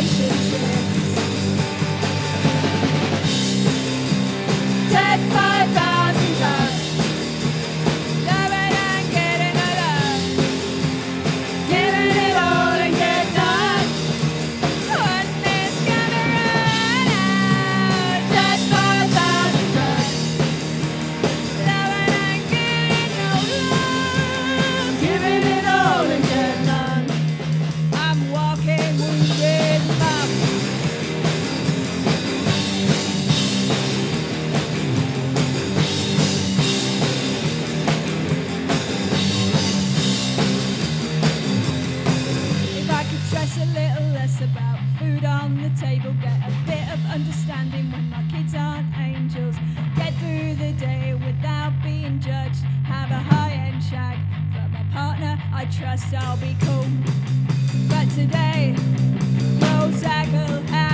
relationship. trust I'll be cool. But today, no sackle.